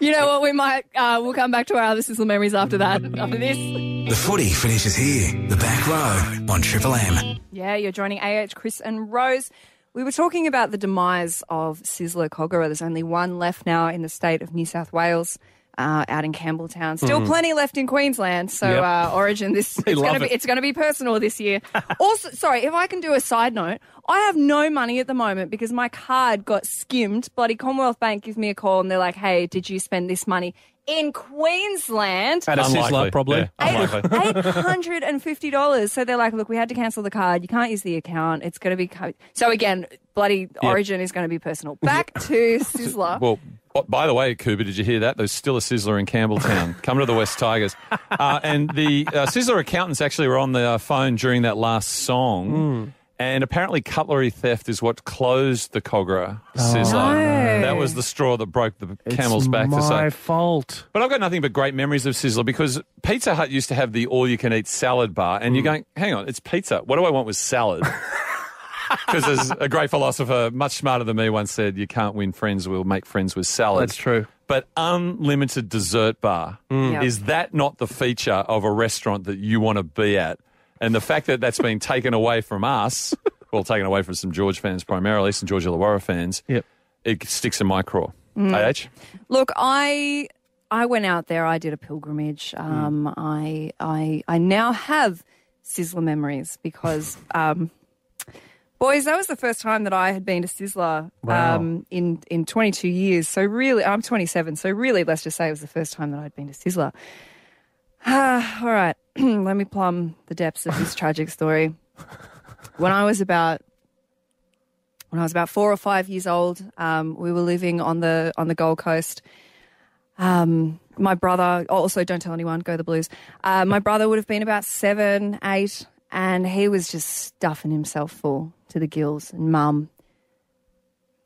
You know what? We might. Uh, we'll come back to our other Sizzler memories after that. After this. The footy finishes here. The back row on Triple M. Yeah, you're joining AH, Chris, and Rose. We were talking about the demise of Sizzler Kogarah. There's only one left now in the state of New South Wales. Uh, out in Campbelltown, still plenty left in Queensland. So Yep. uh, Origin, this it's going to be it. it's going to be personal this year. also, sorry if I can do a side note, I have no money at the moment because my card got skimmed. Bloody Commonwealth Bank gives me a call and they're like, "Hey, did you spend this money in Queensland?" At a Unlikely. Sizzler, probably. Yeah. Eight hundred and fifty dollars. So they're like, look, we had to cancel the card. You can't use the account. It's going to be co-. so again. Bloody Origin is going to be personal. Back to Sizzler. Well, b- by the way, Cooper, did you hear that? There's still a Sizzler in Campbelltown. Come to the West Tigers. Uh, and the uh, Sizzler accountants actually were on the uh, phone during that last song. And apparently, cutlery theft is what closed the Kogarah Sizzler. No. That was the straw that broke the camel's it's back. to my say. fault. But I've got nothing but great memories of Sizzler because Pizza Hut used to have the all you can eat salad bar. And you're going, hang on, it's pizza. What do I want with salad? Because as a great philosopher, much smarter than me, once said, you can't win friends, we'll make friends with salad. That's true. But unlimited dessert bar, Yep. is that not the feature of a restaurant that you want to be at? And the fact that that's been taken away from us, well, taken away from some George fans primarily, some George Illawarra fans, Yep. it sticks in my craw. AH? Look, I I went out there. I did a pilgrimage. Um, I I I now have Sizzler memories because, um, boys, that was the first time that I had been to Sizzler um, in in 22 years. So really, I'm 27. So really, let's just say it was the first time that I'd been to Sizzler. Ah, all right, let me plumb the depths of this tragic story. When I was about when I was about four or five years old, um, we were living on the on the Gold Coast. Um, my brother, also don't tell anyone, go the Blues. Uh, my brother would have been about seven, eight, and he was just stuffing himself full to the gills. And mum,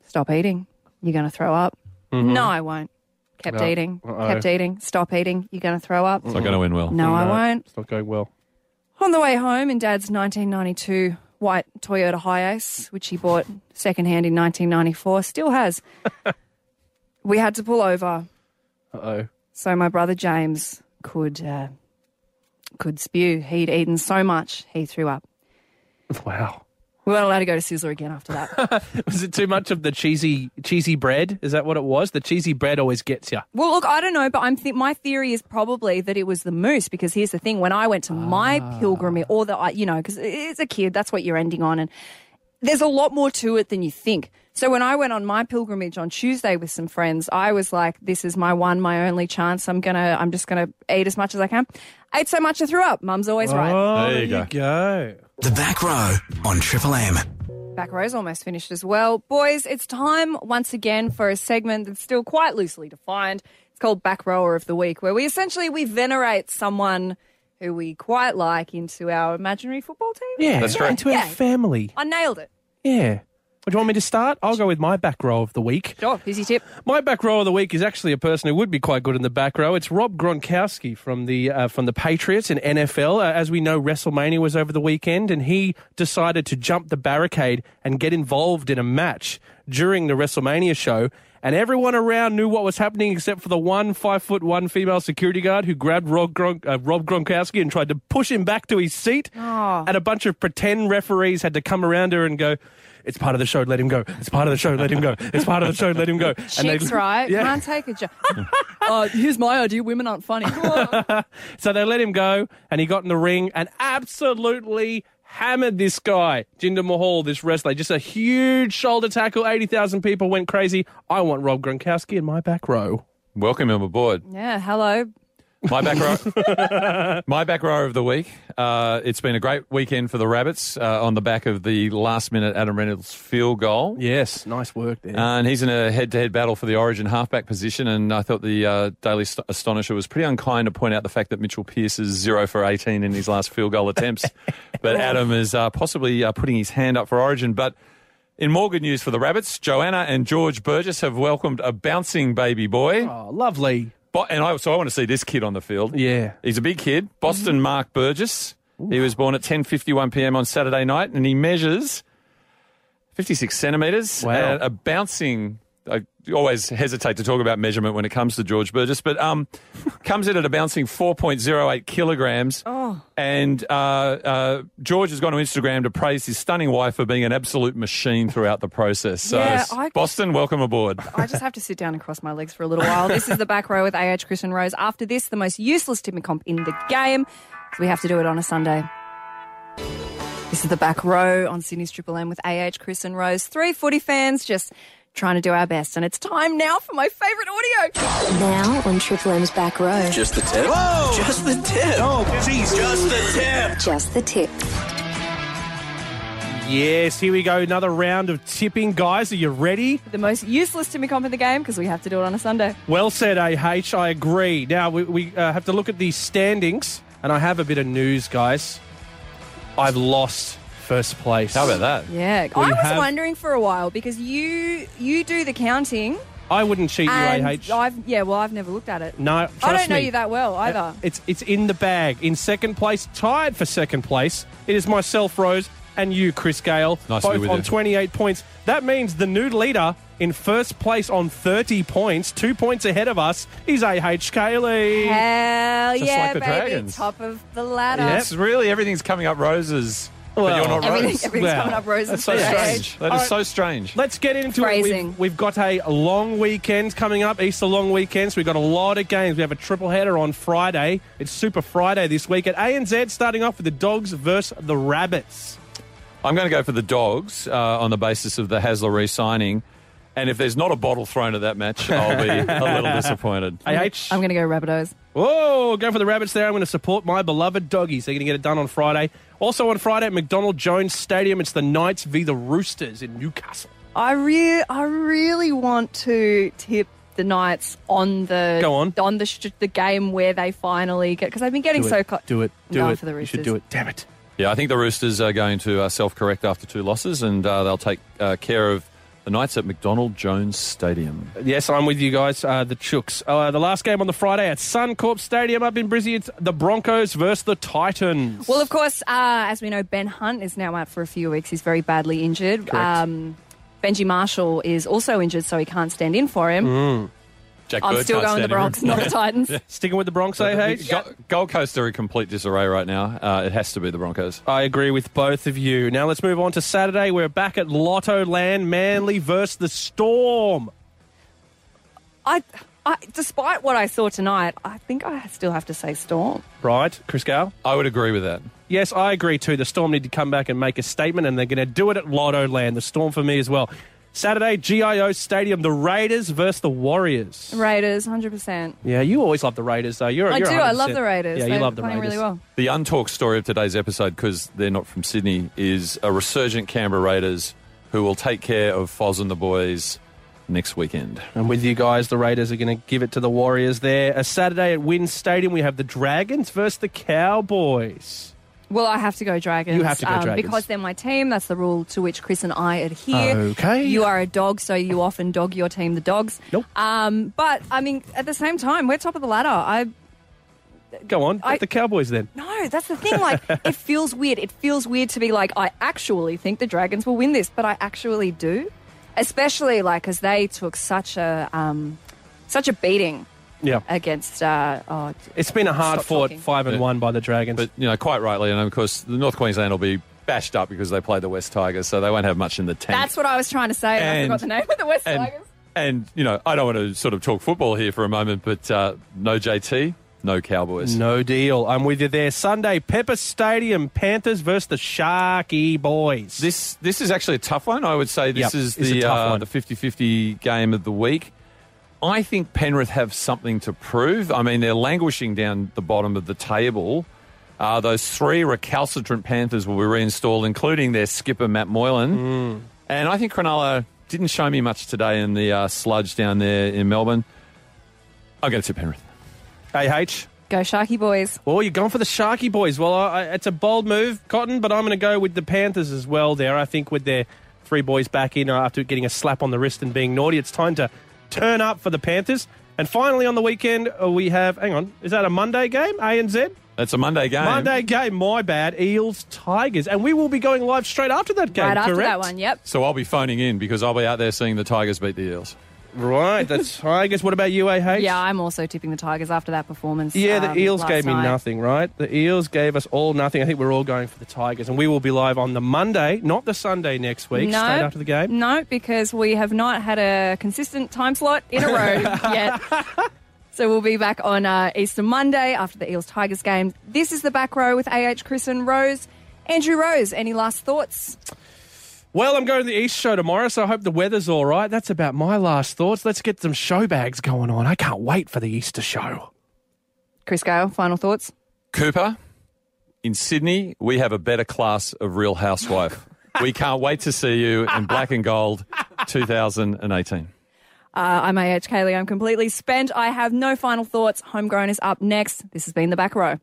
stop eating. You're going to throw up. No, I won't. Kept No. eating. Uh-oh. Kept eating. Stop eating. You're going to throw up. It's not going to end well. No, I won't. It's not going well. On the way home in Dad's 1992 white Toyota Hiace, which he bought secondhand in 1994, still has. we had to pull over Uh oh. so my brother James could uh, could spew. He'd eaten so much he threw up. Wow. We weren't allowed to go to Sizzler again after that. Was it too much of the cheesy cheesy bread? Is that what it was? The cheesy bread always gets you. well, look, I don't know, but I'm th- my theory is probably that it was the mousse because here's the thing: when I went to my ah. pilgrimage, or the you know, because it's a kid, that's what you're ending on, and there's a lot more to it than you think. So when I went on my pilgrimage on Tuesday with some friends, I was like, "This is my one, my only chance. I'm gonna, I'm just gonna eat as much as I can." I Ate so much I threw up. Mum's always right. Oh, There you go. go. The Back Row on Triple M. Back row's almost finished as well. Boys, it's time once again for a segment that's still quite loosely defined. It's called Back Rower of the Week, where we essentially we venerate someone who we quite like into our imaginary football team. Yeah, That's right. Into Yeah. our family. I nailed it. Yeah. Would you want me to start? I'll go with my back row of the week. Sure, here's your tip. My back row of the week is actually a person who would be quite good in the back row. It's Rob Gronkowski from the uh, from the Patriots in NFL. Uh, as we know, WrestleMania was over the weekend, and he decided to jump the barricade and get involved in a match during the WrestleMania show. And everyone around knew what was happening except for the one five foot one female security guard who grabbed Rob, Gronk, uh, Rob Gronkowski and tried to push him back to his seat. And a bunch of pretend referees had to come around her and go, "It's part of the show. Let him go. It's part of the show. Let him go. It's part of the show. Let him go." And they- Chicks, right? Yeah. Can't take a joke. uh, here's my idea women aren't funny. So they let him go, and he got in the ring and absolutely hammered this guy, Jinder Mahal, this wrestler. Just a huge shoulder tackle. 80,000 people went crazy. I want Rob Gronkowski in my back row. Welcome him aboard. yeah, hello. My back row. my back row of the week. Uh, it's been a great weekend for the Rabbits uh, on the back of the last minute Adam Reynolds field goal. Yes, nice work there. And he's in a head to head battle for the Origin halfback position. And I thought the uh, Daily Ast- Astonisher was pretty unkind to point out the fact that Mitchell Pearce is zero for 18 in his last field goal attempts. but Adam is uh, possibly uh, putting his hand up for Origin. But in more good news for the Rabbits, Joanna and George Burgess have welcomed a bouncing baby boy. oh, lovely. And I, so I want to see this kid on the field. Yeah. He's a big kid. Boston Mark Burgess. He was born at 10.51 p.m. on Saturday night, and he measures 56 centimetres. Wow. And a bouncing... Always hesitate to talk about measurement when it comes to George Burgess, but um, comes in at a bouncing 4.08 kilograms. Oh. And uh, uh, George has gone to Instagram to praise his stunning wife for being an absolute machine throughout the process. So, Yeah, I- Boston, welcome aboard. I just have to sit down and cross my legs for a little while. This is the back row with AH Chris and Rose. After this, the most useless tipping comp in the game. We have to do it on a Sunday. This is the back row on Sydney's Triple M with AH Chris and Rose. Three footy fans just trying to do our best. And it's time now for my favourite audio. Now on Triple M's back row. Just the tip. Whoa! Just the tip. Oh, jeez. Just the tip. Just the tip. Yes, here we go. Another round of tipping. Guys, are you ready? The most useless tipping comp in the game because we have to do it on a Sunday. Well said, AH. I agree. Now, we, we uh, have to look at the standings, and I have a bit of news, guys. I've lost first place. How about that? Yeah, We I was have- wondering for a while because you you do the counting, I wouldn't cheat you, AH. I've yeah, well, I've never looked at it. no, I don't know me. you that well either. It's it's in the bag. In second place, tied for second place, it is myself, Rose, and you, Chris Gale, Nice to be both with on you. 28 points. That means the new leader in first place on 30 points, two points ahead of us, is AH Cayley. Hell Just yeah, like the baby! Dragons. Top of the ladder. Yep. It's really everything's coming up roses but you're not Everything, Rose. everything's Well, coming up roses. That's so for strange. That is All right. so strange. Let's get into Phrasing. it. We've, we've got a long weekend coming up, Easter long weekend. So we've got a lot of games. We have a triple header on Friday. It's Super Friday this week at ANZ, starting off with the Dogs versus the Rabbits. I'm going to go for the Dogs uh, on the basis of the Hasler re-signing. And if there's not a bottle thrown at that match, I'll be a little disappointed. AH. I'm going to go Rabbitohs. Whoa, go for the Rabbits there. I'm going to support my beloved doggies. They're going to get it done on Friday. Also on Friday at McDonald Jones Stadium, it's the Knights v the Roosters in Newcastle. I really, I really want to tip the Knights on the Go on. on the sh- the game where they finally get because they've been getting Do so it. co- do it. Do going it. for the you should Roosters. do it. Damn it. Yeah, I think the Roosters are going to uh, self-correct after two losses, and uh, they'll take uh, care of the Knights at McDonald Jones Stadium. Yes, I'm with you guys, uh, the Chooks. Uh, the last game on the Friday at Suncorp Stadium up in Brizzy, it's the Broncos versus the Titans. Well, of course, uh, as we know, Ben Hunt is now out for a few weeks. He's very badly injured. Correct. Um, Benji Marshall is also injured, so he can't stand in for him. Mm. Jack I'm Bird still can't going the stand. Bronx, not the Titans. Sticking with the Bronx, eh? Go- Gold Coast are in complete disarray right now. Uh, it has to be the Broncos. I agree with both of you. Now let's move on to Saturday. We're back at Lotto Land, Manly versus the Storm. I, I, despite what I saw tonight, I think I still have to say Storm. Right, Chris Gale? I would agree with that. Yes, I agree too. The Storm need to come back and make a statement, and they're going to do it at Lotto Land. The Storm for me as well. Saturday, GIO Stadium, the Raiders versus the Warriors. Raiders, 100%. Yeah, you always love the Raiders, though. You're, I you're do. I 100%. love the Raiders. Yeah, you They're love the playing Raiders. really well. The untalked story of today's episode, because they're not from Sydney, is a resurgent Canberra Raiders who will take care of Foz and the boys next weekend. And with you guys, the Raiders are going to give it to the Warriors there. A Saturday at WIN Stadium, we have the Dragons versus the Cowboys. Well, I have to go Dragons. You have to go um, Dragons. Because they're my team. That's the rule to which Chris and I adhere. Okay. You are a dog, so you often dog your team, the dogs. Nope. Um, but, I mean, at the same time, we're top of the ladder. I Go on, I- the Cowboys then. No, that's the thing. Like, it feels weird. It feels weird to be like, I actually think the Dragons will win this, but I actually do. Especially, like, because they took such a, um, such a beating Yeah. against, uh, oh, It's been a hard fought talking. five and Yeah. one by the Dragons. But, you know, quite rightly, and of course, the North Queensland will be bashed up because they play the West Tigers, so they won't have much in the tank. that's what I was trying to say. and I forgot the name of the West and, Tigers. and, you know, I don't want to sort of talk football here for a moment, but uh, no JT, no Cowboys. no deal. I'm with you there. Sunday, Pepper Stadium, Panthers versus the Sharky Boys. This this is actually a tough one. I would say this Yep, is the tough uh, one. the 50-50 game of the week. I think Penrith have something to prove. I mean, they're languishing down the bottom of the table. Uh, those three recalcitrant Panthers will be reinstalled, including their skipper Matt Moylan. Hmm. And I think Cronulla didn't show me much today in the uh, sludge down there in Melbourne. I'll going to tip Penrith. AH. Go Sharky boys. Well, you're going for the Sharky Boys. Well, I, I- it's a bold move, Cotton, but I'm going to go with the Panthers as well there. I think with their three boys back in uh, after getting a slap on the wrist and being naughty, it's time to turn up for the Panthers. And finally on the weekend, uh, we have, hang on, is that a Monday game? ANZ? That's a Monday game. Monday game, my bad. Eels, Tigers. And we will be going live straight after that game, right after correct? that one, yep. So I'll be phoning in because I'll be out there seeing the Tigers beat the Eels. Right, that's Tigers. What about you, AH? Yeah, I'm also tipping the Tigers after that performance. Yeah, the um, Eels gave me night. nothing, right? The Eels gave us all nothing. I think we're all going for the Tigers, and we will be live on the Monday, not the Sunday next week, No, straight after the game. No, because we have not had a consistent time slot in a row yet. So we'll be back on uh, Easter Monday after the Eels Tigers game. This is the back row with AH Chris and Rose. Andrew Rose, any last thoughts? Well, I'm going to the East show tomorrow, so I hope the weather's all right. That's about my last thoughts. Let's get some show bags going on. I can't wait for the Easter show. Chris Gale, final thoughts? Cooper, in Sydney, we have a better class of Real Housewife. we can't wait to see you in Black and Gold 2018. Uh, I'm AH Cayley. I'm completely spent. I have no final thoughts. Homegrown is up next. This has been the back row.